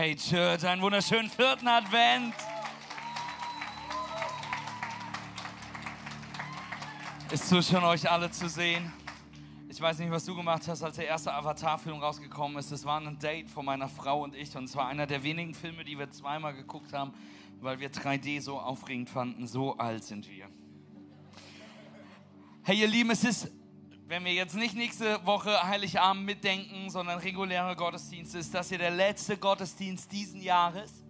Hey Church, einen wunderschönen vierten Advent. Ist so schön, euch alle zu sehen. Ich weiß nicht, was du gemacht hast, als der erste Avatar-Film rausgekommen ist. Es war ein Date von meiner Frau und ich und es war einer der wenigen Filme, die wir zweimal geguckt haben, weil wir 3D so aufregend fanden. So alt sind wir. Hey, ihr Lieben, es ist wenn wir jetzt nicht nächste Woche Heiligabend mitdenken, sondern reguläre Gottesdienst, ist das hier der letzte Gottesdienst diesen Jahres.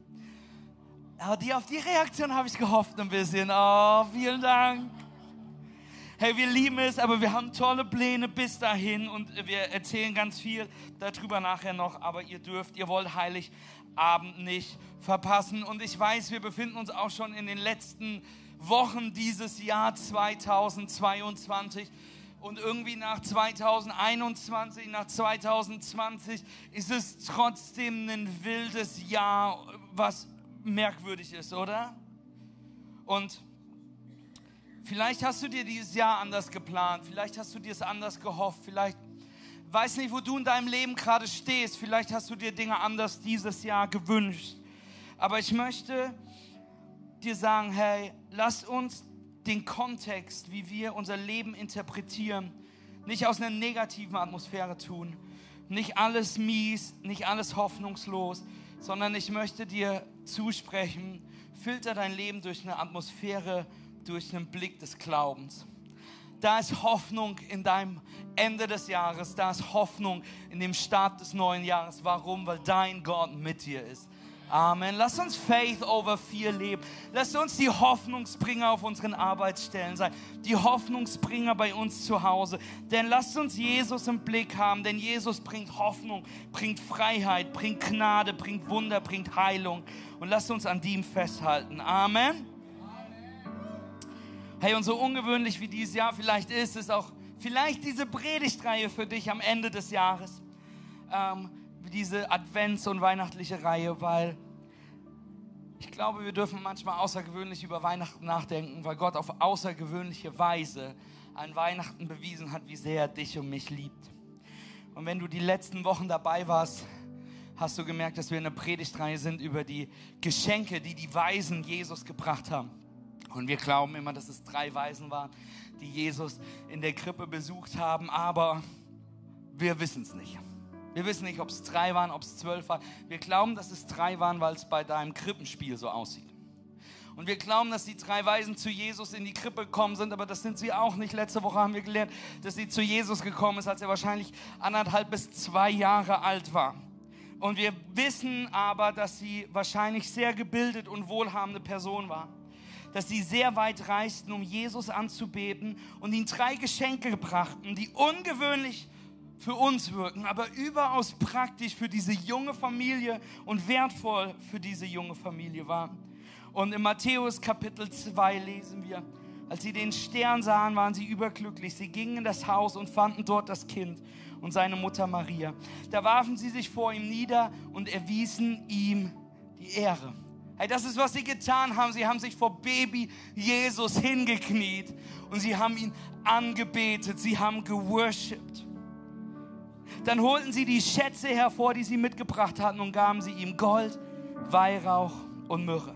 Aber die, auf die Reaktion habe ich gehofft ein bisschen. Oh, vielen Dank. Hey, wir lieben es, aber wir haben tolle Pläne bis dahin und wir erzählen ganz viel darüber nachher noch. Aber ihr dürft, ihr wollt Heiligabend nicht verpassen. Und ich weiß, wir befinden uns auch schon in den letzten Wochen dieses Jahr 2022. Und irgendwie nach 2021, nach 2020 ist es trotzdem ein wildes Jahr, was merkwürdig ist, oder? Und vielleicht hast du dir dieses Jahr anders geplant, vielleicht hast du dir es anders gehofft, vielleicht weiß nicht, wo du in deinem Leben gerade stehst, vielleicht hast du dir Dinge anders dieses Jahr gewünscht. Aber ich möchte dir sagen, hey, lass uns den Kontext, wie wir unser Leben interpretieren, nicht aus einer negativen Atmosphäre tun. Nicht alles mies, nicht alles hoffnungslos, sondern ich möchte dir zusprechen, filter dein Leben durch eine Atmosphäre, durch einen Blick des Glaubens. Da ist Hoffnung in deinem Ende des Jahres, da ist Hoffnung in dem Start des neuen Jahres. Warum? Weil dein Gott mit dir ist. Amen. Lass uns Faith over Fear leben. Lass uns die Hoffnungsbringer auf unseren Arbeitsstellen sein. Die Hoffnungsbringer bei uns zu Hause. Denn lasst uns Jesus im Blick haben. Denn Jesus bringt Hoffnung, bringt Freiheit, bringt Gnade, bringt Wunder, bringt Heilung. Und lasst uns an ihm festhalten. Amen. Hey, und so ungewöhnlich wie dieses Jahr vielleicht ist, ist auch vielleicht diese Predigtreihe für dich am Ende des Jahres. Ähm, diese Advents- und weihnachtliche Reihe, weil ich glaube, wir dürfen manchmal außergewöhnlich über Weihnachten nachdenken, weil Gott auf außergewöhnliche Weise an Weihnachten bewiesen hat, wie sehr er dich und mich liebt. Und wenn du die letzten Wochen dabei warst, hast du gemerkt, dass wir in einer Predigtreihe sind über die Geschenke, die die Weisen Jesus gebracht haben. Und wir glauben immer, dass es drei Weisen waren, die Jesus in der Krippe besucht haben, aber wir wissen es nicht. Wir wissen nicht, ob es drei waren, ob es zwölf waren. Wir glauben, dass es drei waren, weil es bei deinem Krippenspiel so aussieht. Und wir glauben, dass die drei Weisen zu Jesus in die Krippe gekommen sind, aber das sind sie auch nicht. Letzte Woche haben wir gelernt, dass sie zu Jesus gekommen ist, als er wahrscheinlich anderthalb bis zwei Jahre alt war. Und wir wissen aber, dass sie wahrscheinlich sehr gebildet und wohlhabende Person war. Dass sie sehr weit reisten, um Jesus anzubeten und ihm drei Geschenke brachten, die ungewöhnlich für uns wirken, aber überaus praktisch für diese junge Familie und wertvoll für diese junge Familie waren. Und in Matthäus Kapitel 2 lesen wir, als sie den Stern sahen, waren sie überglücklich. Sie gingen in das Haus und fanden dort das Kind und seine Mutter Maria. Da warfen sie sich vor ihm nieder und erwiesen ihm die Ehre. Hey, das ist, was sie getan haben. Sie haben sich vor Baby Jesus hingekniet und sie haben ihn angebetet. Sie haben geworshipped. Dann holten sie die Schätze hervor, die sie mitgebracht hatten und gaben sie ihm Gold, Weihrauch und Myrrhe.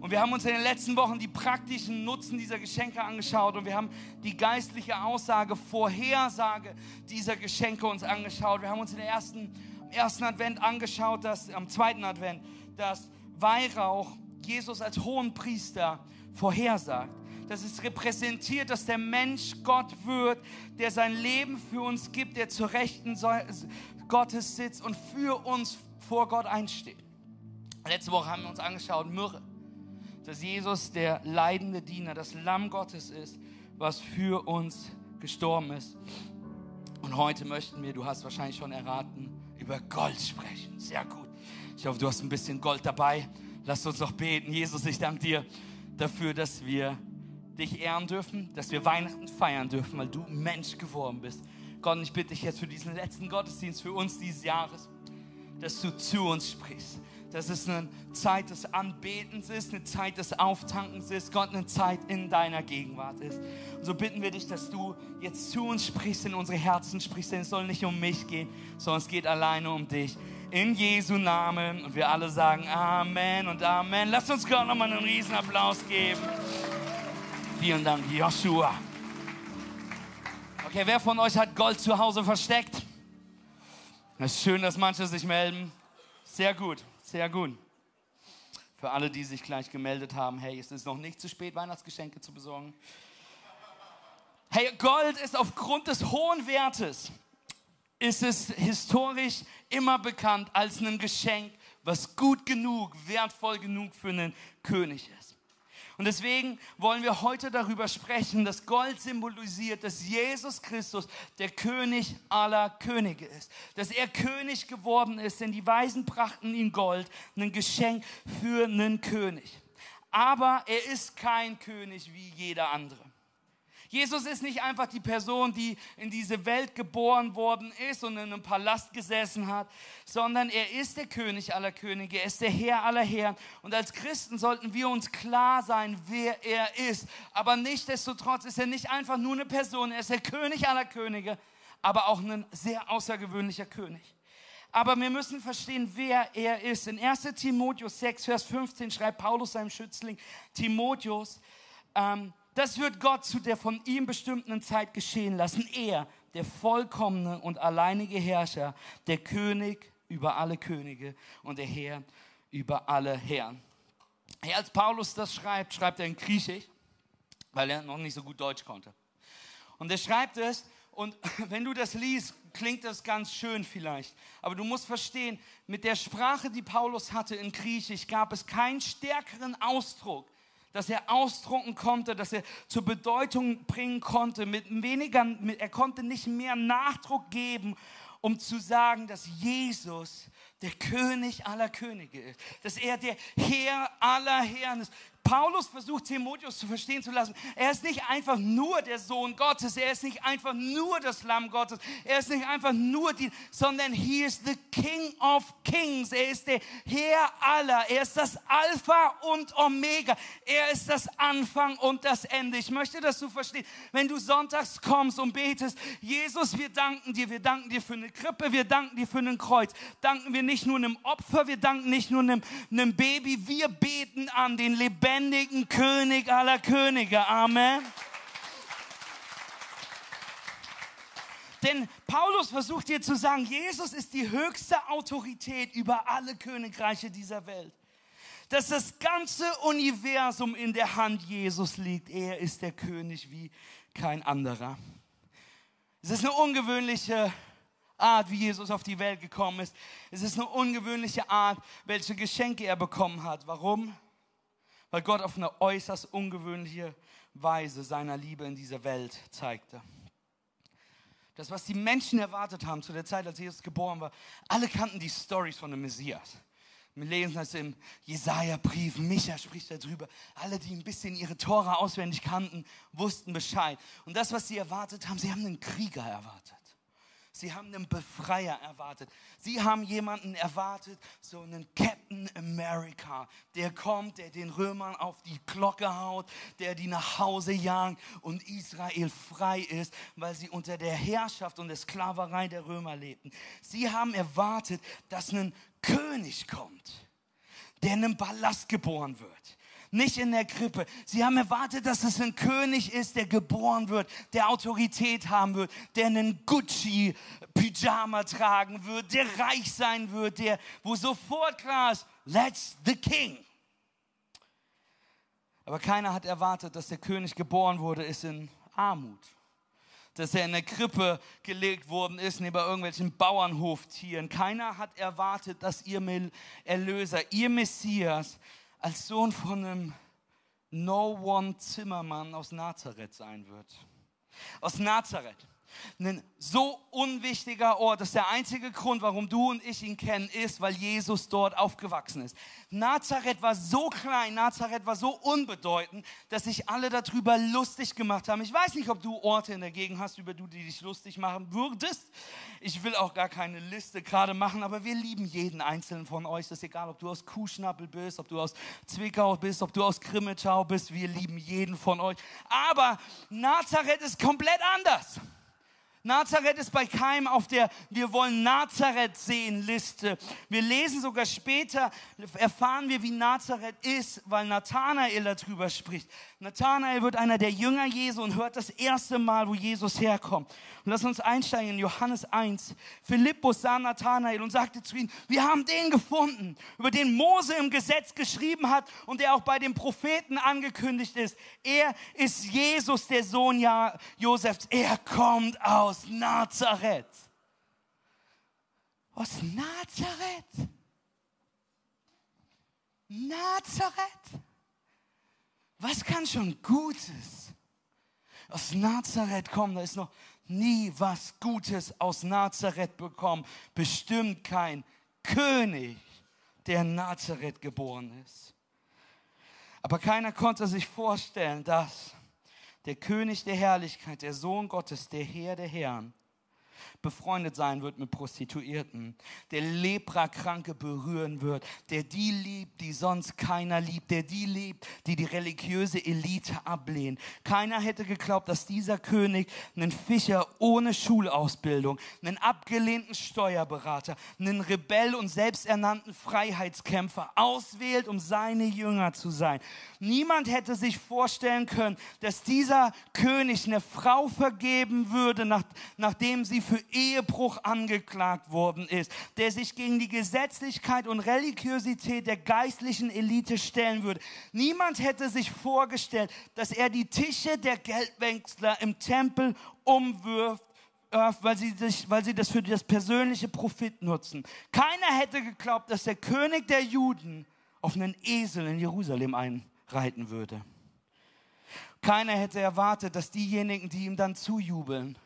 Und wir haben uns in den letzten Wochen die praktischen Nutzen dieser Geschenke angeschaut und wir haben die geistliche Aussage, Vorhersage dieser Geschenke uns angeschaut. Wir haben uns in den ersten, ersten Advent angeschaut, dass am zweiten Advent, dass Weihrauch Jesus als hohen Priester vorhersagt dass es repräsentiert, dass der Mensch Gott wird, der sein Leben für uns gibt, der zur Rechten Gottes sitzt und für uns vor Gott einsteht. Letzte Woche haben wir uns angeschaut, Myrrhe, dass Jesus der leidende Diener, das Lamm Gottes ist, was für uns gestorben ist. Und heute möchten wir, du hast wahrscheinlich schon erraten, über Gold sprechen. Sehr gut. Ich hoffe, du hast ein bisschen Gold dabei. Lass uns doch beten. Jesus, ich danke dir dafür, dass wir dich ehren dürfen, dass wir Weihnachten feiern dürfen, weil du Mensch geworden bist. Gott, ich bitte dich jetzt für diesen letzten Gottesdienst für uns dieses Jahres, dass du zu uns sprichst. Dass es eine Zeit des Anbetens ist, eine Zeit des Auftankens ist, Gott, eine Zeit in deiner Gegenwart ist. Und so bitten wir dich, dass du jetzt zu uns sprichst, in unsere Herzen sprichst, denn es soll nicht um mich gehen, sondern es geht alleine um dich. In Jesu Namen. Und wir alle sagen Amen und Amen. Lasst uns Gott nochmal einen riesen Applaus geben. Vielen Dank, Joshua. Okay, wer von euch hat Gold zu Hause versteckt? Es ist schön, dass manche sich melden. Sehr gut, sehr gut. Für alle, die sich gleich gemeldet haben, hey, es ist noch nicht zu spät, Weihnachtsgeschenke zu besorgen. Hey, Gold ist aufgrund des hohen Wertes, ist es historisch immer bekannt als ein Geschenk, was gut genug, wertvoll genug für einen König ist. Und deswegen wollen wir heute darüber sprechen, dass Gold symbolisiert, dass Jesus Christus der König aller Könige ist. Dass er König geworden ist, denn die Weisen brachten ihm Gold, ein Geschenk für einen König. Aber er ist kein König wie jeder andere. Jesus ist nicht einfach die Person, die in diese Welt geboren worden ist und in einem Palast gesessen hat, sondern er ist der König aller Könige, er ist der Herr aller Herren. Und als Christen sollten wir uns klar sein, wer er ist. Aber nichtsdestotrotz ist er nicht einfach nur eine Person, er ist der König aller Könige, aber auch ein sehr außergewöhnlicher König. Aber wir müssen verstehen, wer er ist. In 1 Timotheus 6, Vers 15 schreibt Paulus seinem Schützling Timotheus, ähm, das wird Gott zu der von ihm bestimmten Zeit geschehen lassen. Er, der vollkommene und alleinige Herrscher, der König über alle Könige und der Herr über alle Herren. Hey, als Paulus das schreibt, schreibt er in Griechisch, weil er noch nicht so gut Deutsch konnte. Und er schreibt es, und wenn du das liest, klingt das ganz schön vielleicht. Aber du musst verstehen, mit der Sprache, die Paulus hatte in Griechisch, gab es keinen stärkeren Ausdruck dass er ausdrucken konnte, dass er zur Bedeutung bringen konnte. Mit weniger, mit, er konnte nicht mehr Nachdruck geben, um zu sagen, dass Jesus der König aller Könige ist, dass er der Herr aller Herren ist. Paulus versucht Timotheus zu verstehen zu lassen, er ist nicht einfach nur der Sohn Gottes, er ist nicht einfach nur das Lamm Gottes, er ist nicht einfach nur die, sondern he is the King of Kings, er ist der Herr aller, er ist das Alpha und Omega, er ist das Anfang und das Ende. Ich möchte, dass du verstehst, wenn du sonntags kommst und betest, Jesus, wir danken dir, wir danken dir für eine Krippe, wir danken dir für ein Kreuz, danken wir nicht nur einem Opfer, wir danken nicht nur einem, einem Baby, wir beten an den lebendigen lebendigen König aller Könige. Amen. Denn Paulus versucht dir zu sagen, Jesus ist die höchste Autorität über alle Königreiche dieser Welt. Dass das ganze Universum in der Hand Jesus liegt. Er ist der König wie kein anderer. Es ist eine ungewöhnliche Art, wie Jesus auf die Welt gekommen ist. Es ist eine ungewöhnliche Art, welche Geschenke er bekommen hat. Warum? Weil Gott auf eine äußerst ungewöhnliche Weise seiner Liebe in dieser Welt zeigte. Das, was die Menschen erwartet haben zu der Zeit, als Jesus geboren war, alle kannten die Stories von dem Messias. Wir lesen das im Jesaja-Brief, Micha spricht darüber. Alle, die ein bisschen ihre Tora auswendig kannten, wussten Bescheid. Und das, was sie erwartet haben, sie haben einen Krieger erwartet. Sie haben einen Befreier erwartet. Sie haben jemanden erwartet, so einen Captain America, der kommt, der den Römern auf die Glocke haut, der die nach Hause jagt und Israel frei ist, weil sie unter der Herrschaft und der Sklaverei der Römer lebten. Sie haben erwartet, dass ein König kommt, der in einem Palast geboren wird nicht in der Krippe. Sie haben erwartet, dass es ein König ist, der geboren wird, der Autorität haben wird, der einen Gucci-Pyjama tragen wird, der reich sein wird, der, wo sofort klar ist, let's the king. Aber keiner hat erwartet, dass der König geboren wurde, ist in Armut. Dass er in der Krippe gelegt worden ist, neben irgendwelchen Bauernhoftieren. Keiner hat erwartet, dass ihr Erlöser, ihr Messias, als Sohn von einem No-One-Zimmermann aus Nazareth sein wird. Aus Nazareth ein so unwichtiger Ort. Das ist der einzige Grund, warum du und ich ihn kennen, ist, weil Jesus dort aufgewachsen ist. Nazareth war so klein, Nazareth war so unbedeutend, dass sich alle darüber lustig gemacht haben. Ich weiß nicht, ob du Orte in der Gegend hast, über die du dich lustig machen würdest. Ich will auch gar keine Liste gerade machen, aber wir lieben jeden einzelnen von euch. Das ist egal, ob du aus Kuhschnappel bist, ob du aus Zwickau bist, ob du aus Krimitschau bist. Wir lieben jeden von euch. Aber Nazareth ist komplett anders. Nazareth ist bei keinem auf der Wir wollen Nazareth sehen Liste. Wir lesen sogar später, erfahren wir, wie Nazareth ist, weil Nathanael darüber spricht. Nathanael wird einer der Jünger Jesu und hört das erste Mal, wo Jesus herkommt. Und lass uns einsteigen in Johannes 1. Philippus sah Nathanael und sagte zu ihm, wir haben den gefunden, über den Mose im Gesetz geschrieben hat und der auch bei den Propheten angekündigt ist. Er ist Jesus, der Sohn Josefs. Er kommt aus Nazareth. Aus Nazareth? Nazareth? Was kann schon Gutes aus Nazareth kommen? Da ist noch nie was Gutes aus Nazareth bekommen. Bestimmt kein König, der in Nazareth geboren ist. Aber keiner konnte sich vorstellen, dass der König der Herrlichkeit, der Sohn Gottes, der Herr der Herren, befreundet sein wird mit Prostituierten, der Leprakranke berühren wird, der die liebt, die sonst keiner liebt, der die liebt, die die religiöse Elite ablehnt. Keiner hätte geglaubt, dass dieser König einen Fischer ohne Schulausbildung, einen abgelehnten Steuerberater, einen Rebell und selbsternannten Freiheitskämpfer auswählt, um seine Jünger zu sein. Niemand hätte sich vorstellen können, dass dieser König eine Frau vergeben würde, nach, nachdem sie für Ehebruch angeklagt worden ist, der sich gegen die Gesetzlichkeit und Religiosität der geistlichen Elite stellen würde. Niemand hätte sich vorgestellt, dass er die Tische der Geldwechsler im Tempel umwirft weil sie, sich, weil sie das für das persönliche Profit nutzen. Keiner hätte geglaubt, dass der König der Juden auf einen Esel in Jerusalem einreiten würde. Keiner hätte erwartet, dass diejenigen, die ihm dann zujubeln,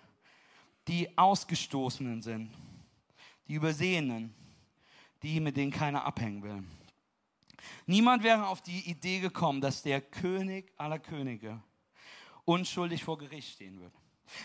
die Ausgestoßenen sind, die Übersehenen, die, mit denen keiner abhängen will. Niemand wäre auf die Idee gekommen, dass der König aller Könige unschuldig vor Gericht stehen würde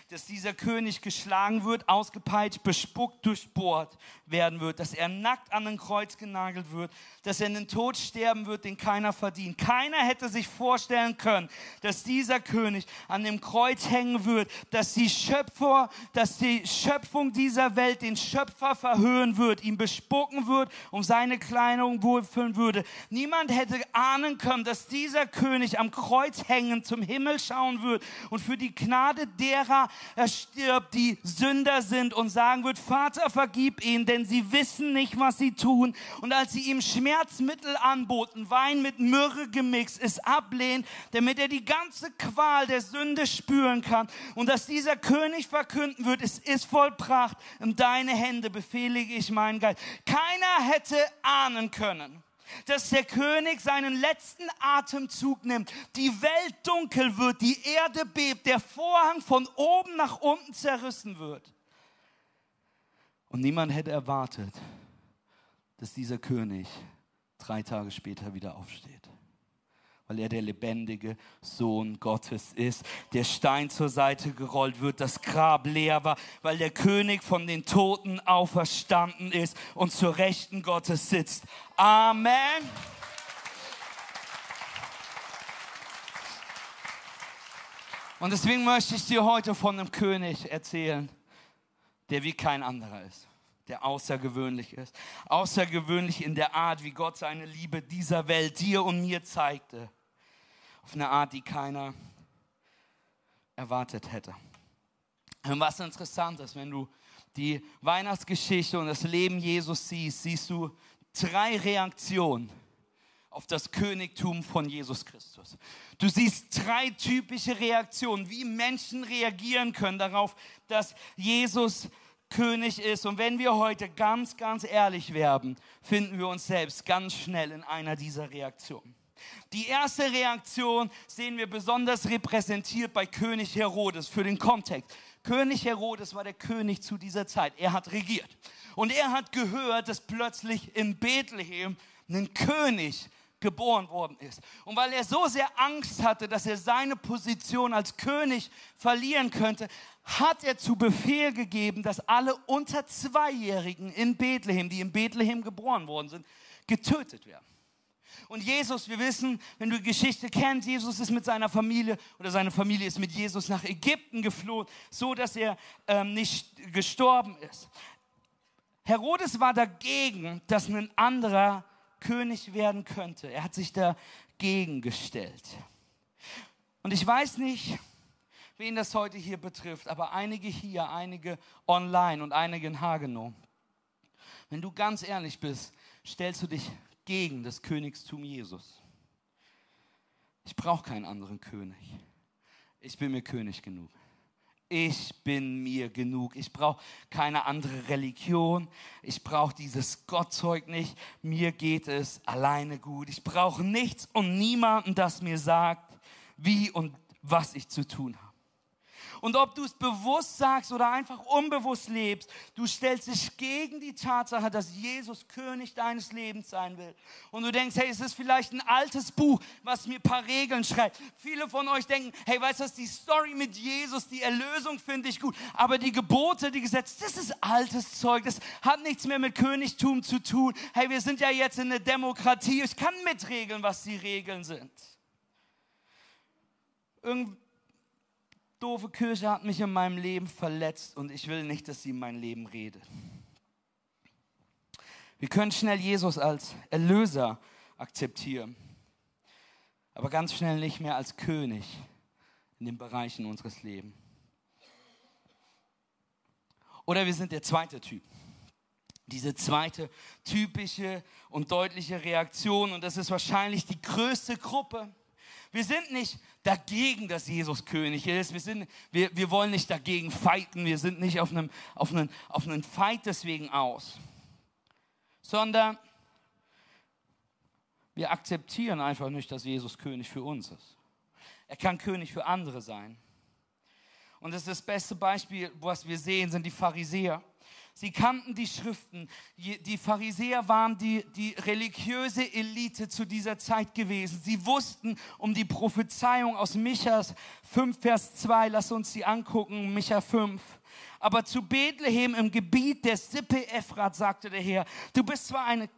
dass dieser König geschlagen wird, ausgepeitscht, bespuckt, durchbohrt werden wird, dass er nackt an ein Kreuz genagelt wird, dass er in den Tod sterben wird, den keiner verdient. Keiner hätte sich vorstellen können, dass dieser König an dem Kreuz hängen wird, dass die Schöpfer, dass die Schöpfung dieser Welt den Schöpfer verhöhen wird, ihn bespucken wird, um seine Kleidung wohlfühlen würde. Niemand hätte ahnen können, dass dieser König am Kreuz hängen zum Himmel schauen wird und für die Gnade derer Vater er stirbt, die Sünder sind und sagen wird, Vater, vergib ihnen, denn sie wissen nicht, was sie tun. Und als sie ihm Schmerzmittel anboten, Wein mit Myrrhe gemixt, es ablehnt, damit er die ganze Qual der Sünde spüren kann und dass dieser König verkünden wird, es ist vollbracht, in deine Hände befehle ich meinen Geist. Keiner hätte ahnen können, dass der König seinen letzten Atemzug nimmt, die Welt dunkel wird, die Erde bebt, der Vorhang von oben nach unten zerrissen wird. Und niemand hätte erwartet, dass dieser König drei Tage später wieder aufsteht weil er der lebendige Sohn Gottes ist. Der Stein zur Seite gerollt wird, das Grab leer war, weil der König von den Toten auferstanden ist und zur Rechten Gottes sitzt. Amen. Und deswegen möchte ich dir heute von einem König erzählen, der wie kein anderer ist der außergewöhnlich ist. Außergewöhnlich in der Art, wie Gott seine Liebe dieser Welt dir und mir zeigte. Auf eine Art, die keiner erwartet hätte. Und was interessant ist, wenn du die Weihnachtsgeschichte und das Leben Jesus siehst, siehst du drei Reaktionen auf das Königtum von Jesus Christus. Du siehst drei typische Reaktionen, wie Menschen reagieren können darauf, dass Jesus König ist. Und wenn wir heute ganz, ganz ehrlich werden, finden wir uns selbst ganz schnell in einer dieser Reaktionen. Die erste Reaktion sehen wir besonders repräsentiert bei König Herodes für den Kontext. König Herodes war der König zu dieser Zeit. Er hat regiert. Und er hat gehört, dass plötzlich in Bethlehem ein König geboren worden ist. Und weil er so sehr Angst hatte, dass er seine Position als König verlieren könnte, hat er zu Befehl gegeben, dass alle unter Zweijährigen in Bethlehem, die in Bethlehem geboren worden sind, getötet werden. Und Jesus, wir wissen, wenn du die Geschichte kennst, Jesus ist mit seiner Familie oder seine Familie ist mit Jesus nach Ägypten geflohen, so dass er ähm, nicht gestorben ist. Herodes war dagegen, dass ein anderer König werden könnte. Er hat sich dagegen gestellt. Und ich weiß nicht, wen das heute hier betrifft, aber einige hier, einige online und einige in Hagenow. Wenn du ganz ehrlich bist, stellst du dich gegen das Königstum Jesus. Ich brauche keinen anderen König. Ich bin mir König genug. Ich bin mir genug. Ich brauche keine andere Religion. Ich brauche dieses Gottzeug nicht. Mir geht es alleine gut. Ich brauche nichts und niemanden, das mir sagt, wie und was ich zu tun habe. Und ob du es bewusst sagst oder einfach unbewusst lebst, du stellst dich gegen die Tatsache, dass Jesus König deines Lebens sein will. Und du denkst, hey, es ist vielleicht ein altes Buch, was mir ein paar Regeln schreibt. Viele von euch denken, hey, weißt du die Story mit Jesus, die Erlösung finde ich gut, aber die Gebote, die Gesetze, das ist altes Zeug, das hat nichts mehr mit Königtum zu tun. Hey, wir sind ja jetzt in der Demokratie, ich kann mitregeln, was die Regeln sind. Irgend doofe Kirche hat mich in meinem Leben verletzt und ich will nicht, dass sie in mein Leben redet. Wir können schnell Jesus als Erlöser akzeptieren, aber ganz schnell nicht mehr als König in den Bereichen unseres Lebens. Oder wir sind der zweite Typ. Diese zweite typische und deutliche Reaktion, und das ist wahrscheinlich die größte Gruppe. Wir sind nicht dagegen, dass Jesus König ist. Wir, sind, wir, wir wollen nicht dagegen fighten. Wir sind nicht auf einem, auf, einen, auf einen Fight deswegen aus. Sondern wir akzeptieren einfach nicht, dass Jesus König für uns ist. Er kann König für andere sein. Und das ist das beste Beispiel, was wir sehen, sind die Pharisäer. Sie kannten die Schriften. Die Pharisäer waren die, die religiöse Elite zu dieser Zeit gewesen. Sie wussten um die Prophezeiung aus Michas 5, Vers 2. Lass uns sie angucken, Micha 5. Aber zu Bethlehem im Gebiet der Sippe Ephrat sagte der Herr, du bist zwar eine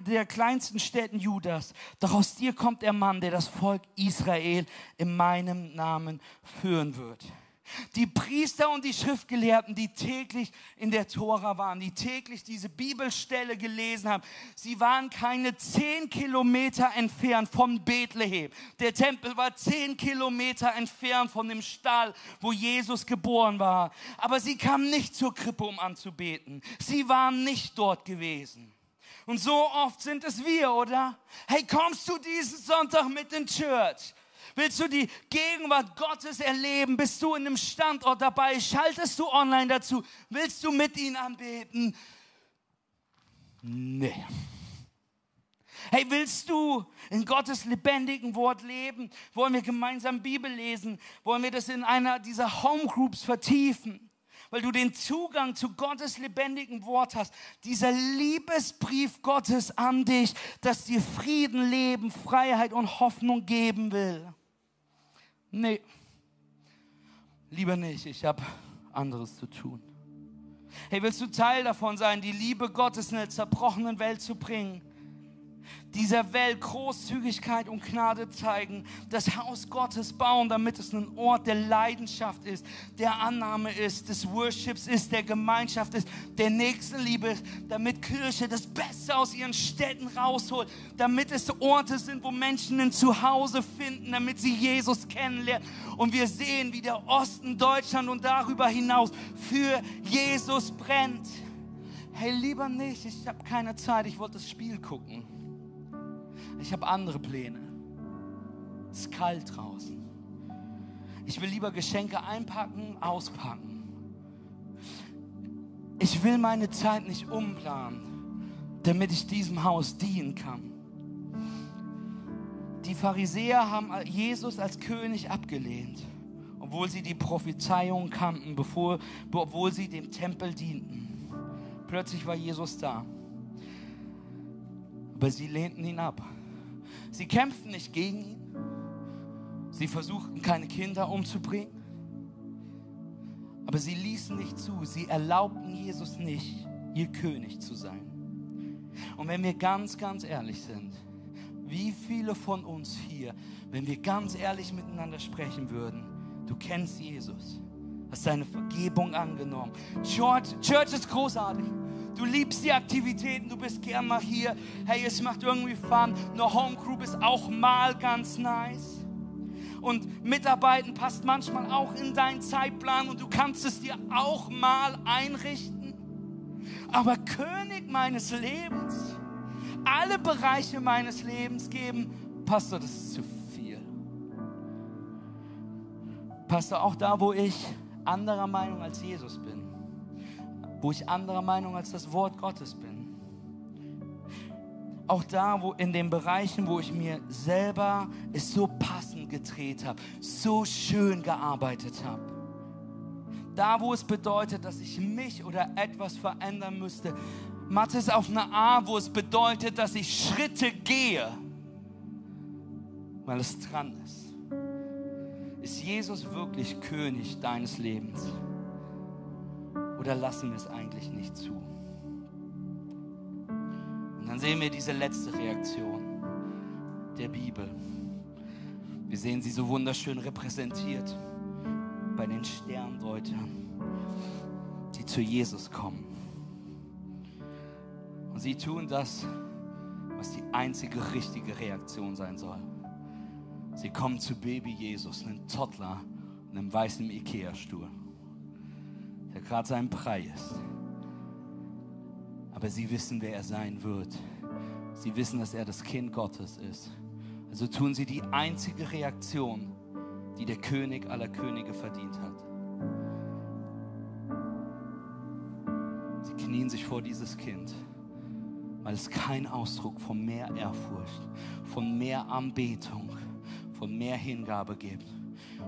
der kleinsten Städten Judas, doch aus dir kommt der Mann, der das Volk Israel in meinem Namen führen wird. Die Priester und die Schriftgelehrten, die täglich in der Tora waren, die täglich diese Bibelstelle gelesen haben, sie waren keine zehn Kilometer entfernt von Bethlehem. Der Tempel war zehn Kilometer entfernt von dem Stall, wo Jesus geboren war. Aber sie kamen nicht zur Krippe, um anzubeten. Sie waren nicht dort gewesen. Und so oft sind es wir, oder? Hey, kommst du diesen Sonntag mit in Church? Willst du die Gegenwart Gottes erleben? Bist du in einem Standort dabei? Schaltest du online dazu? Willst du mit ihnen anbeten? Nee. Hey, willst du in Gottes lebendigen Wort leben? Wollen wir gemeinsam Bibel lesen? Wollen wir das in einer dieser Homegroups vertiefen? Weil du den Zugang zu Gottes lebendigen Wort hast. Dieser Liebesbrief Gottes an dich, das dir Frieden, Leben, Freiheit und Hoffnung geben will. Nee, lieber nicht, ich habe anderes zu tun. Hey, willst du Teil davon sein, die Liebe Gottes in eine zerbrochenen Welt zu bringen? Dieser Welt Großzügigkeit und Gnade zeigen, das Haus Gottes bauen, damit es ein Ort der Leidenschaft ist, der Annahme ist, des Worships ist, der Gemeinschaft ist, der Nächstenliebe ist, damit Kirche das Beste aus ihren Städten rausholt, damit es Orte sind, wo Menschen ein Zuhause finden, damit sie Jesus kennenlernen. Und wir sehen, wie der Osten Deutschland und darüber hinaus für Jesus brennt. Hey, lieber nicht, ich habe keine Zeit, ich wollte das Spiel gucken. Ich habe andere Pläne. Es ist kalt draußen. Ich will lieber Geschenke einpacken, auspacken. Ich will meine Zeit nicht umplanen, damit ich diesem Haus dienen kann. Die Pharisäer haben Jesus als König abgelehnt, obwohl sie die Prophezeiung kannten, bevor, obwohl sie dem Tempel dienten. Plötzlich war Jesus da. Aber sie lehnten ihn ab. Sie kämpften nicht gegen ihn. Sie versuchten keine Kinder umzubringen. Aber sie ließen nicht zu. Sie erlaubten Jesus nicht, ihr König zu sein. Und wenn wir ganz, ganz ehrlich sind, wie viele von uns hier, wenn wir ganz ehrlich miteinander sprechen würden, du kennst Jesus, hast deine Vergebung angenommen. Church, Church ist großartig. Du liebst die Aktivitäten, du bist gern mal hier. Hey, es macht irgendwie Fun. Eine Homegroup ist auch mal ganz nice. Und Mitarbeiten passt manchmal auch in deinen Zeitplan und du kannst es dir auch mal einrichten. Aber König meines Lebens, alle Bereiche meines Lebens geben, Pastor, das ist zu viel. Pastor, auch da, wo ich anderer Meinung als Jesus bin wo ich anderer Meinung als das Wort Gottes bin. Auch da, wo in den Bereichen, wo ich mir selber es so passend gedreht habe, so schön gearbeitet habe. Da, wo es bedeutet, dass ich mich oder etwas verändern müsste. Mathe ist auf eine A, wo es bedeutet, dass ich Schritte gehe, weil es dran ist. Ist Jesus wirklich König deines Lebens? Oder lassen wir es eigentlich nicht zu? Und dann sehen wir diese letzte Reaktion der Bibel. Wir sehen sie so wunderschön repräsentiert bei den Sterndeutern, die zu Jesus kommen. Und sie tun das, was die einzige richtige Reaktion sein soll. Sie kommen zu Baby Jesus, einem Toddler, einem weißen Ikea-Stuhl der gerade sein Preis ist. Aber sie wissen, wer er sein wird. Sie wissen, dass er das Kind Gottes ist. Also tun sie die einzige Reaktion, die der König aller Könige verdient hat. Sie knien sich vor dieses Kind, weil es kein Ausdruck von mehr Ehrfurcht, von mehr Anbetung, von mehr Hingabe gibt.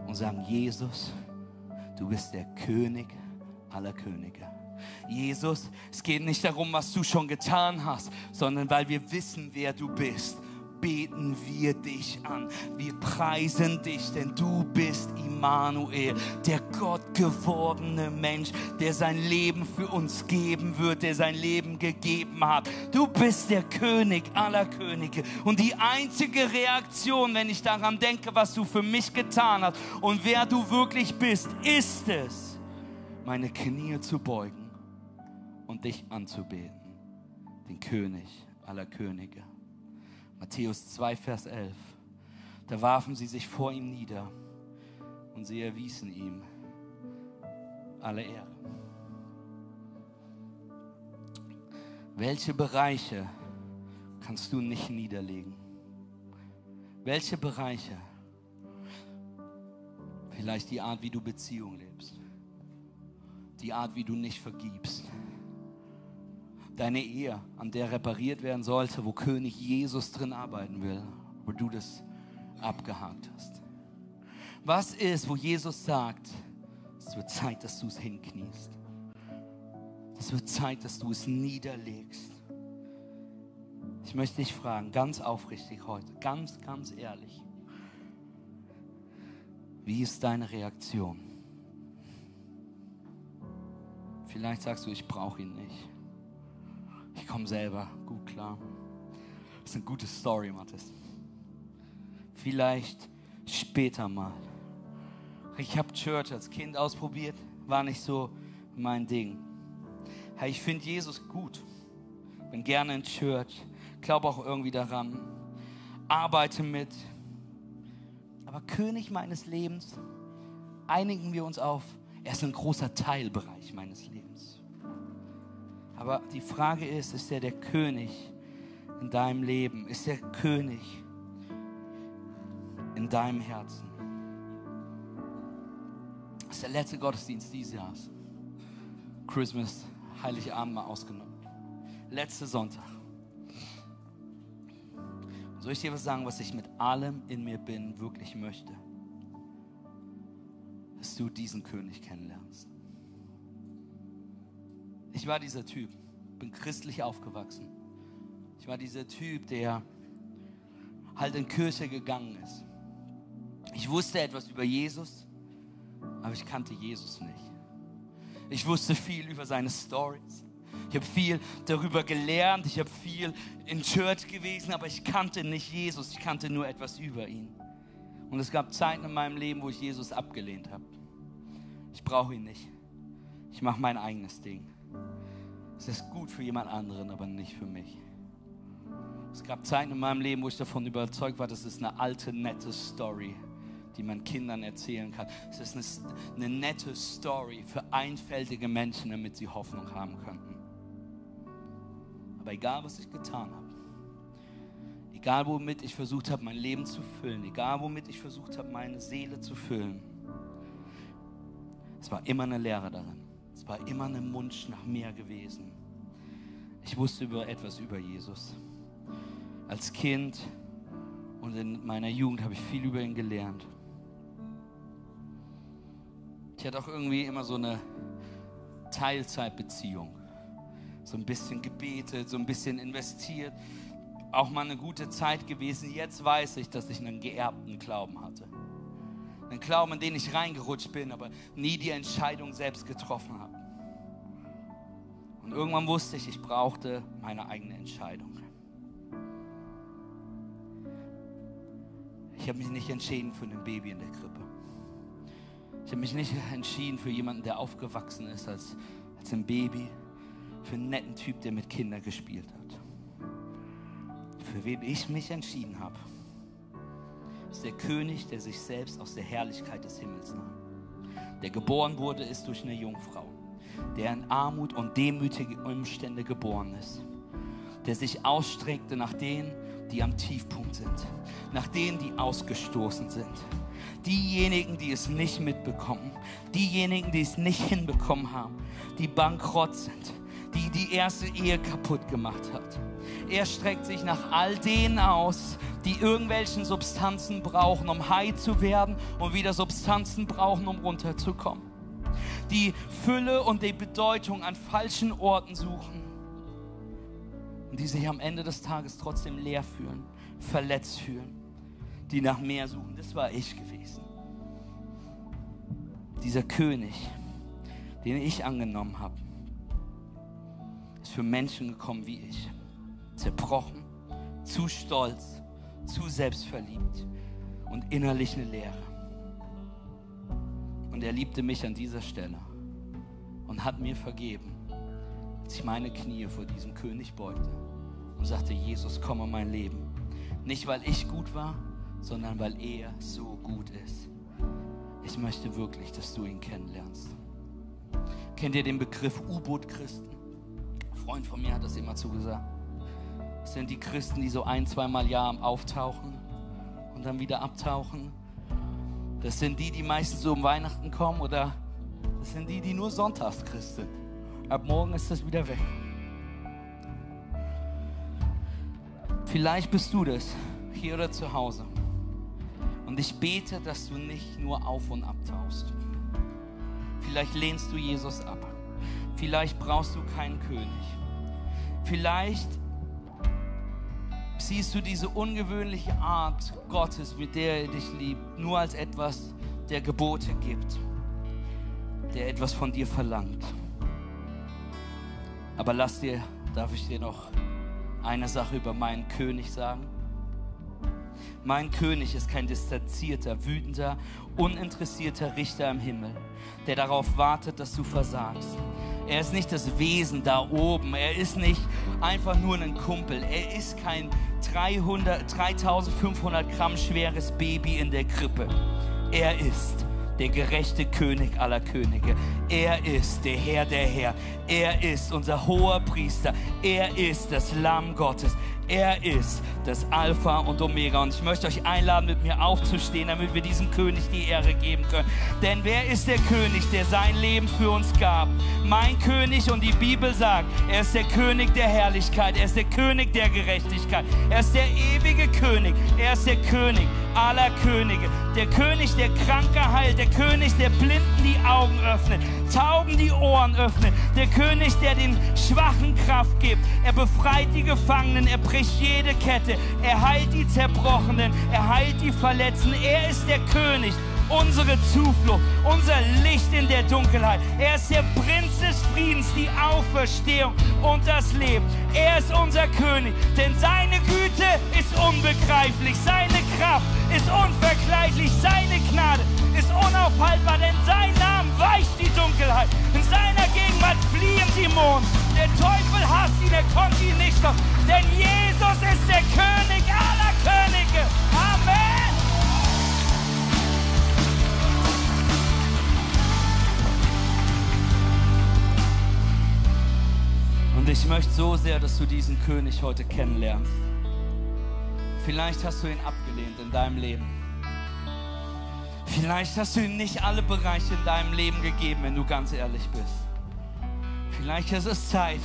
Und sagen, Jesus, du bist der König aller Könige. Jesus, es geht nicht darum, was du schon getan hast, sondern weil wir wissen, wer du bist beten wir dich an. Wir preisen dich, denn du bist Immanuel, der gottgewordene Mensch, der sein Leben für uns geben wird, der sein Leben gegeben hat. Du bist der König aller Könige. Und die einzige Reaktion, wenn ich daran denke, was du für mich getan hast und wer du wirklich bist, ist es, meine Knie zu beugen und dich anzubeten, den König aller Könige. Matthäus 2, Vers 11. Da warfen sie sich vor ihm nieder und sie erwiesen ihm alle Ehre. Welche Bereiche kannst du nicht niederlegen? Welche Bereiche? Vielleicht die Art, wie du Beziehung lebst die Art, wie du nicht vergibst. Deine Ehe, an der repariert werden sollte, wo König Jesus drin arbeiten will, wo du das abgehakt hast. Was ist, wo Jesus sagt, es wird Zeit, dass du es hinkniest. Es wird Zeit, dass du es niederlegst. Ich möchte dich fragen, ganz aufrichtig heute, ganz, ganz ehrlich. Wie ist deine Reaktion? Vielleicht sagst du, ich brauche ihn nicht. Ich komme selber gut klar. Das ist eine gute Story, Mathis. Vielleicht später mal. Ich habe Church als Kind ausprobiert, war nicht so mein Ding. Ich finde Jesus gut. Bin gerne in Church, glaube auch irgendwie daran, arbeite mit. Aber König meines Lebens, einigen wir uns auf, er ist ein großer Teilbereich meines Lebens. Aber die Frage ist, ist er der König in deinem Leben? Ist er König in deinem Herzen? Das ist der letzte Gottesdienst dieses Jahres. Christmas, Heiligabend mal ausgenommen. Letzter Sonntag. soll ich dir was sagen, was ich mit allem in mir bin, wirklich möchte? Dass du diesen König kennenlernst. Ich war dieser Typ, bin christlich aufgewachsen. Ich war dieser Typ, der halt in Kirche gegangen ist. Ich wusste etwas über Jesus, aber ich kannte Jesus nicht. Ich wusste viel über seine Stories. Ich habe viel darüber gelernt, ich habe viel in Church gewesen, aber ich kannte nicht Jesus, ich kannte nur etwas über ihn. Und es gab Zeiten in meinem Leben, wo ich Jesus abgelehnt habe. Ich brauche ihn nicht. Ich mache mein eigenes Ding. Es ist gut für jemand anderen, aber nicht für mich. Es gab Zeiten in meinem Leben, wo ich davon überzeugt war, das ist eine alte, nette Story, die man Kindern erzählen kann. Es ist eine, eine nette Story für einfältige Menschen, damit sie Hoffnung haben könnten. Aber egal, was ich getan habe, egal womit ich versucht habe, mein Leben zu füllen, egal womit ich versucht habe, meine Seele zu füllen, es war immer eine Lehre darin. Es war immer ein Wunsch nach mehr gewesen. Ich wusste über etwas über Jesus. Als Kind und in meiner Jugend habe ich viel über ihn gelernt. Ich hatte auch irgendwie immer so eine Teilzeitbeziehung so ein bisschen gebetet, so ein bisschen investiert. Auch mal eine gute Zeit gewesen. Jetzt weiß ich, dass ich einen geerbten Glauben hatte. Einen Glauben, in den ich reingerutscht bin, aber nie die Entscheidung selbst getroffen habe. Und irgendwann wusste ich, ich brauchte meine eigene Entscheidung. Ich habe mich nicht entschieden für ein Baby in der Krippe. Ich habe mich nicht entschieden für jemanden, der aufgewachsen ist als, als ein Baby für einen netten Typ, der mit Kindern gespielt hat. Für wen ich mich entschieden habe, ist der König, der sich selbst aus der Herrlichkeit des Himmels nahm. Der geboren wurde, ist durch eine Jungfrau. Der in Armut und demütige Umstände geboren ist. Der sich ausstreckte nach denen, die am Tiefpunkt sind. Nach denen, die ausgestoßen sind diejenigen, die es nicht mitbekommen, diejenigen, die es nicht hinbekommen haben, die bankrott sind, die die erste Ehe kaputt gemacht hat. Er streckt sich nach all denen aus, die irgendwelchen Substanzen brauchen, um high zu werden und wieder Substanzen brauchen, um runterzukommen. Die Fülle und die Bedeutung an falschen Orten suchen und die sich am Ende des Tages trotzdem leer fühlen, verletzt fühlen, die nach mehr suchen. Das war ich gewesen. Dieser König, den ich angenommen habe, ist für Menschen gekommen wie ich. Zerbrochen, zu stolz, zu selbstverliebt und innerlich eine Leere. Und er liebte mich an dieser Stelle und hat mir vergeben, als ich meine Knie vor diesem König beugte und sagte, Jesus, komm in mein Leben. Nicht, weil ich gut war, sondern weil er so gut ist. Ich möchte wirklich, dass du ihn kennenlernst. Kennt ihr den Begriff U-Boot-Christen? Freund von mir hat das immer zugesagt. Sind die Christen, die so ein, zweimal Jahr auftauchen und dann wieder abtauchen. Das sind die, die meistens so um Weihnachten kommen oder das sind die, die nur sonntags Christ sind. Ab morgen ist das wieder weg. Vielleicht bist du das, hier oder zu Hause. Und ich bete, dass du nicht nur auf und abtauchst. Vielleicht lehnst du Jesus ab. Vielleicht brauchst du keinen König. Vielleicht siehst du diese ungewöhnliche Art Gottes, mit der er dich liebt, nur als etwas, der Gebote gibt, der etwas von dir verlangt. Aber lass dir, darf ich dir noch eine Sache über meinen König sagen? Mein König ist kein distanzierter, wütender, uninteressierter Richter im Himmel, der darauf wartet, dass du versagst. Er ist nicht das Wesen da oben. Er ist nicht einfach nur ein Kumpel. Er ist kein 300, 3500 Gramm schweres Baby in der Krippe. Er ist der gerechte König aller Könige. Er ist der Herr der Herr. Er ist unser hoher Priester. Er ist das Lamm Gottes. Er ist das Alpha und Omega. Und ich möchte euch einladen, mit mir aufzustehen, damit wir diesem König die Ehre geben können. Denn wer ist der König, der sein Leben für uns gab? Mein König und die Bibel sagt, er ist der König der Herrlichkeit. Er ist der König der Gerechtigkeit. Er ist der ewige König. Er ist der König aller Könige. Der König, der Kranke heilt. Der König, der Blinden die Augen öffnet. Tauben die Ohren öffnet. Der König, der den Schwachen Kraft gibt. Er befreit die Gefangenen. Er bricht jede Kette. Er heilt die Zerbrochenen. Er heilt die Verletzten. Er ist der König unsere Zuflucht, unser Licht in der Dunkelheit. Er ist der Prinz des Friedens, die Auferstehung und das Leben. Er ist unser König, denn seine Güte ist unbegreiflich, seine Kraft ist unvergleichlich, seine Gnade ist unaufhaltbar, denn sein Name weicht die Dunkelheit. In seiner Gegenwart fliehen Dämonen. Der Teufel hasst ihn, er konnte ihn nicht stoppen, denn Jesus ist der König aller Könige. Amen. Und ich möchte so sehr, dass du diesen König heute kennenlernst. Vielleicht hast du ihn abgelehnt in deinem Leben. Vielleicht hast du ihm nicht alle Bereiche in deinem Leben gegeben, wenn du ganz ehrlich bist. Vielleicht ist es Zeit,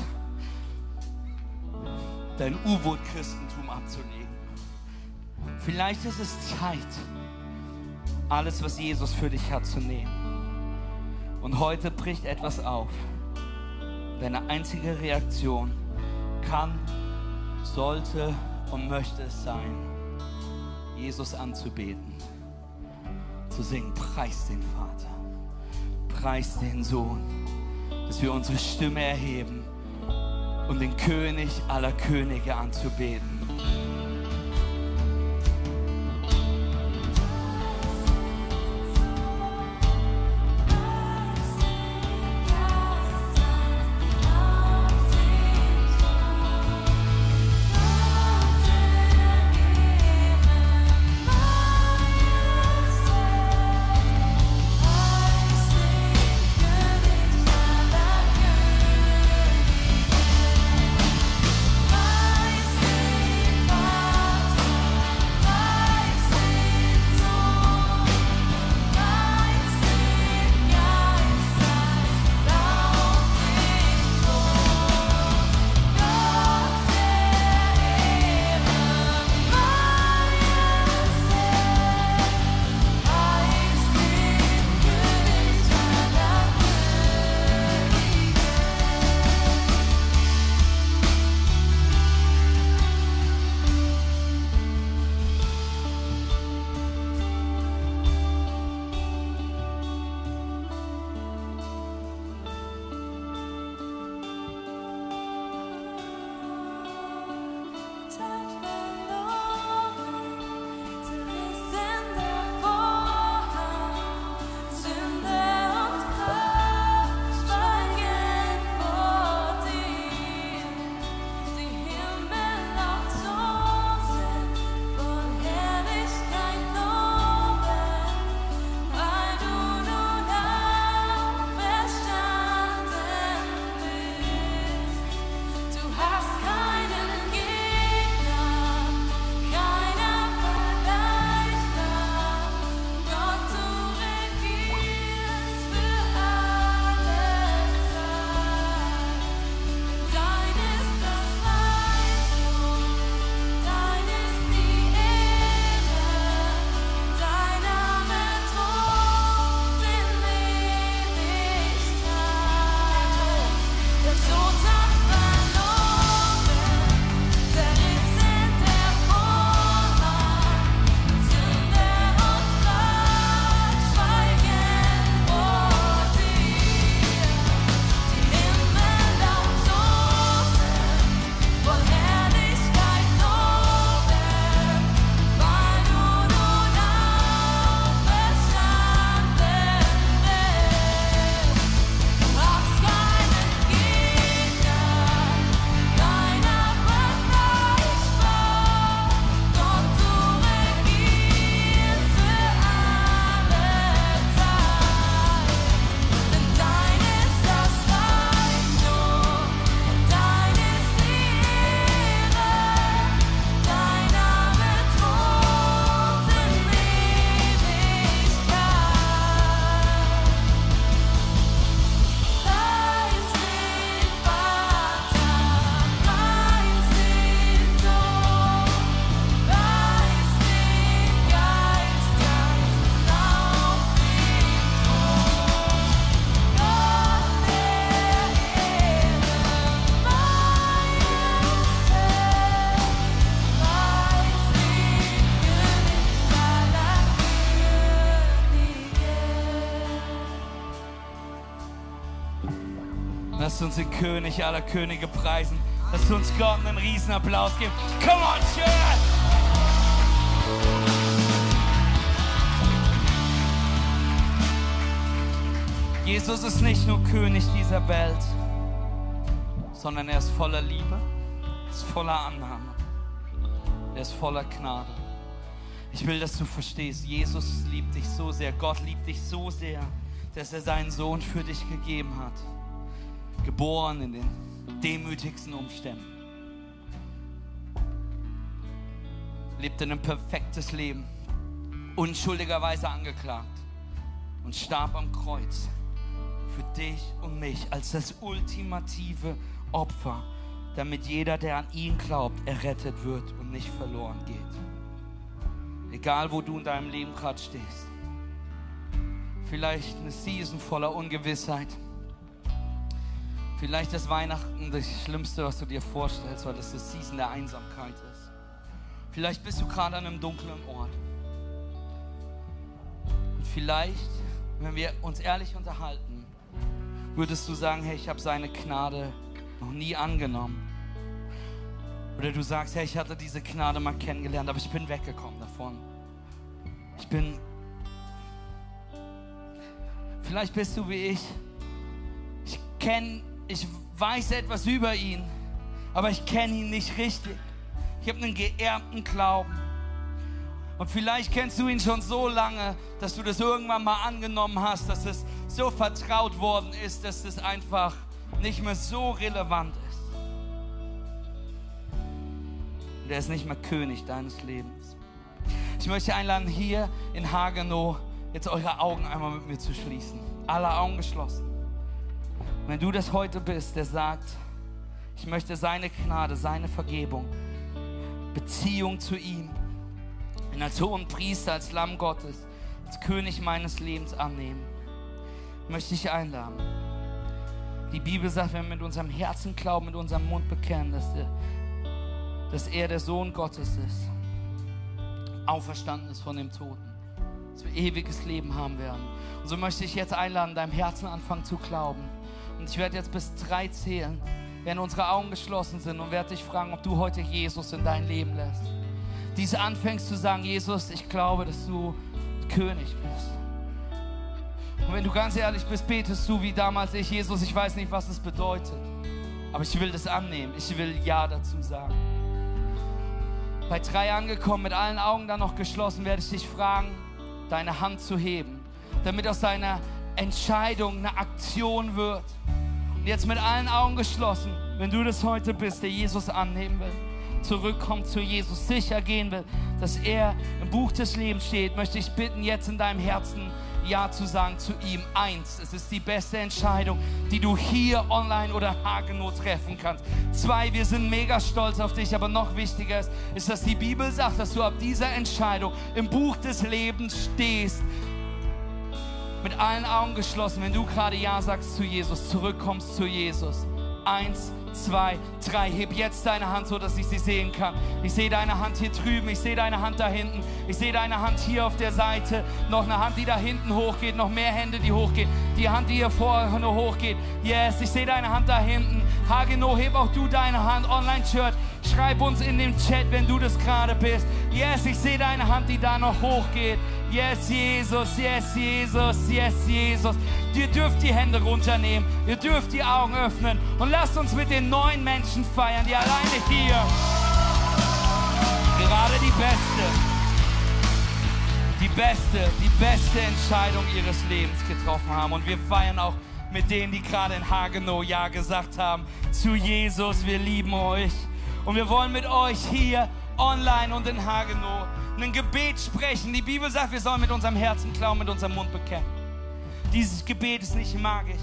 dein U-Boot-Christentum abzulegen. Vielleicht ist es Zeit, alles, was Jesus für dich hat, zu nehmen. Und heute bricht etwas auf. Deine einzige Reaktion kann, sollte und möchte es sein, Jesus anzubeten. Zu singen, preis den Vater, preis den Sohn, dass wir unsere Stimme erheben, um den König aller Könige anzubeten. Uns den König aller Könige preisen. Lasst uns Gott einen riesen Applaus geben. Come on, Church! Jesus ist nicht nur König dieser Welt, sondern er ist voller Liebe, ist voller Annahme, er ist voller Gnade. Ich will, dass du verstehst, Jesus liebt dich so sehr, Gott liebt dich so sehr, dass er seinen Sohn für dich gegeben hat. Geboren in den demütigsten Umständen. Lebte ein perfektes Leben, unschuldigerweise angeklagt und starb am Kreuz für dich und mich als das ultimative Opfer, damit jeder, der an ihn glaubt, errettet wird und nicht verloren geht. Egal, wo du in deinem Leben gerade stehst. Vielleicht eine Season voller Ungewissheit. Vielleicht ist Weihnachten das Schlimmste, was du dir vorstellst, weil das das Season der Einsamkeit ist. Vielleicht bist du gerade an einem dunklen Ort. Und vielleicht, wenn wir uns ehrlich unterhalten, würdest du sagen, hey, ich habe seine Gnade noch nie angenommen. Oder du sagst, hey, ich hatte diese Gnade mal kennengelernt, aber ich bin weggekommen davon. Ich bin. Vielleicht bist du wie ich. Ich kenne, ich weiß etwas über ihn, aber ich kenne ihn nicht richtig. Ich habe einen geerbten Glauben. Und vielleicht kennst du ihn schon so lange, dass du das irgendwann mal angenommen hast, dass es so vertraut worden ist, dass es einfach nicht mehr so relevant ist. Und er ist nicht mehr König deines Lebens. Ich möchte einladen, hier in Hagenow jetzt eure Augen einmal mit mir zu schließen. Alle Augen geschlossen. Wenn du das heute bist, der sagt, ich möchte seine Gnade, seine Vergebung, Beziehung zu ihm, als hohen Priester, als Lamm Gottes, als König meines Lebens annehmen, möchte ich einladen. Die Bibel sagt, wenn wir mit unserem Herzen glauben, mit unserem Mund bekennen, dass, der, dass er der Sohn Gottes ist, auferstanden ist von dem Toten, dass wir ewiges Leben haben werden. Und so möchte ich jetzt einladen, deinem Herzen anfangen zu glauben. Und ich werde jetzt bis drei zählen, wenn unsere Augen geschlossen sind und werde dich fragen, ob du heute Jesus in dein Leben lässt. Dies anfängst zu sagen, Jesus, ich glaube, dass du König bist. Und wenn du ganz ehrlich bist, betest du wie damals ich, Jesus, ich weiß nicht, was es bedeutet. Aber ich will das annehmen. Ich will Ja dazu sagen. Bei drei angekommen, mit allen Augen dann noch geschlossen, werde ich dich fragen, deine Hand zu heben, damit aus deiner Entscheidung eine Aktion wird. Und jetzt mit allen Augen geschlossen, wenn du das heute bist, der Jesus annehmen will, zurückkommt zu Jesus, sicher gehen will, dass er im Buch des Lebens steht, möchte ich bitten, jetzt in deinem Herzen ja zu sagen zu ihm. Eins, es ist die beste Entscheidung, die du hier online oder Hagenow treffen kannst. Zwei, wir sind mega stolz auf dich, aber noch wichtiger ist, ist, dass die Bibel sagt, dass du ab dieser Entscheidung im Buch des Lebens stehst. Mit allen Augen geschlossen, wenn du gerade Ja sagst zu Jesus, zurückkommst zu Jesus. Eins, zwei, drei. Heb jetzt deine Hand so, dass ich sie sehen kann. Ich sehe deine Hand hier drüben, ich sehe deine Hand da hinten, ich sehe deine Hand hier auf der Seite, noch eine Hand, die da hinten hochgeht, noch mehr Hände, die hochgehen, die Hand, die hier vorne hochgeht. Yes, ich sehe deine Hand da hinten. Hageno, heb auch du deine Hand. Online-Church, schreib uns in dem Chat, wenn du das gerade bist. Yes, ich sehe deine Hand, die da noch hochgeht. Yes, Jesus, yes, Jesus, yes, Jesus. Ihr dürft die Hände runternehmen, ihr dürft die Augen öffnen und lasst uns mit den neuen Menschen feiern, die alleine hier gerade die beste, die beste, die beste Entscheidung ihres Lebens getroffen haben. Und wir feiern auch mit denen, die gerade in Hagenow Ja gesagt haben, zu Jesus, wir lieben euch. Und wir wollen mit euch hier online und in Hagenow ein Gebet sprechen. Die Bibel sagt, wir sollen mit unserem Herzen glauben, mit unserem Mund bekennen. Dieses Gebet ist nicht magisch,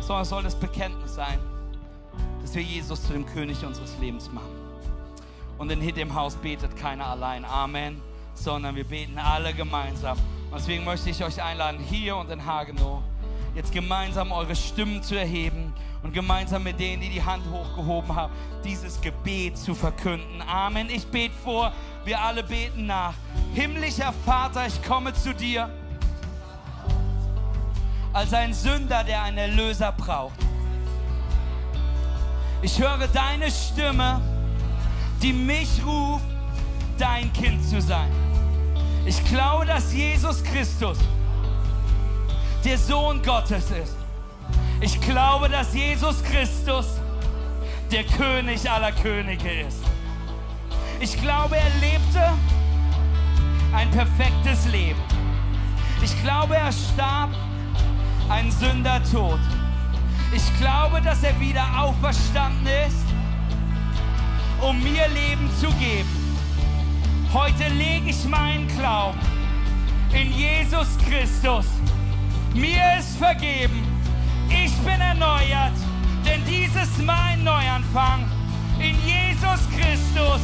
sondern es soll das Bekenntnis sein, dass wir Jesus zu dem König unseres Lebens machen. Und in dem Haus betet keiner allein. Amen. Sondern wir beten alle gemeinsam. Und deswegen möchte ich euch einladen, hier und in Hagenow, jetzt gemeinsam eure Stimmen zu erheben und gemeinsam mit denen, die die Hand hochgehoben haben, dieses Gebet zu verkünden. Amen. Ich bete vor, wir alle beten nach. Himmlischer Vater, ich komme zu dir als ein Sünder, der einen Erlöser braucht. Ich höre deine Stimme, die mich ruft, dein Kind zu sein. Ich glaube, dass Jesus Christus der Sohn Gottes ist. Ich glaube, dass Jesus Christus der König aller Könige ist. Ich glaube, er lebte ein perfektes Leben. Ich glaube, er starb ein Sündertod. Ich glaube, dass er wieder auferstanden ist, um mir Leben zu geben. Heute lege ich meinen Glauben in Jesus Christus. Mir ist vergeben. Ich bin erneuert, denn dies ist mein Neuanfang. In Jesus Christus.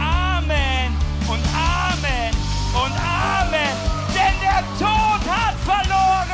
Amen und Amen und Amen. Denn der Tod hat verloren.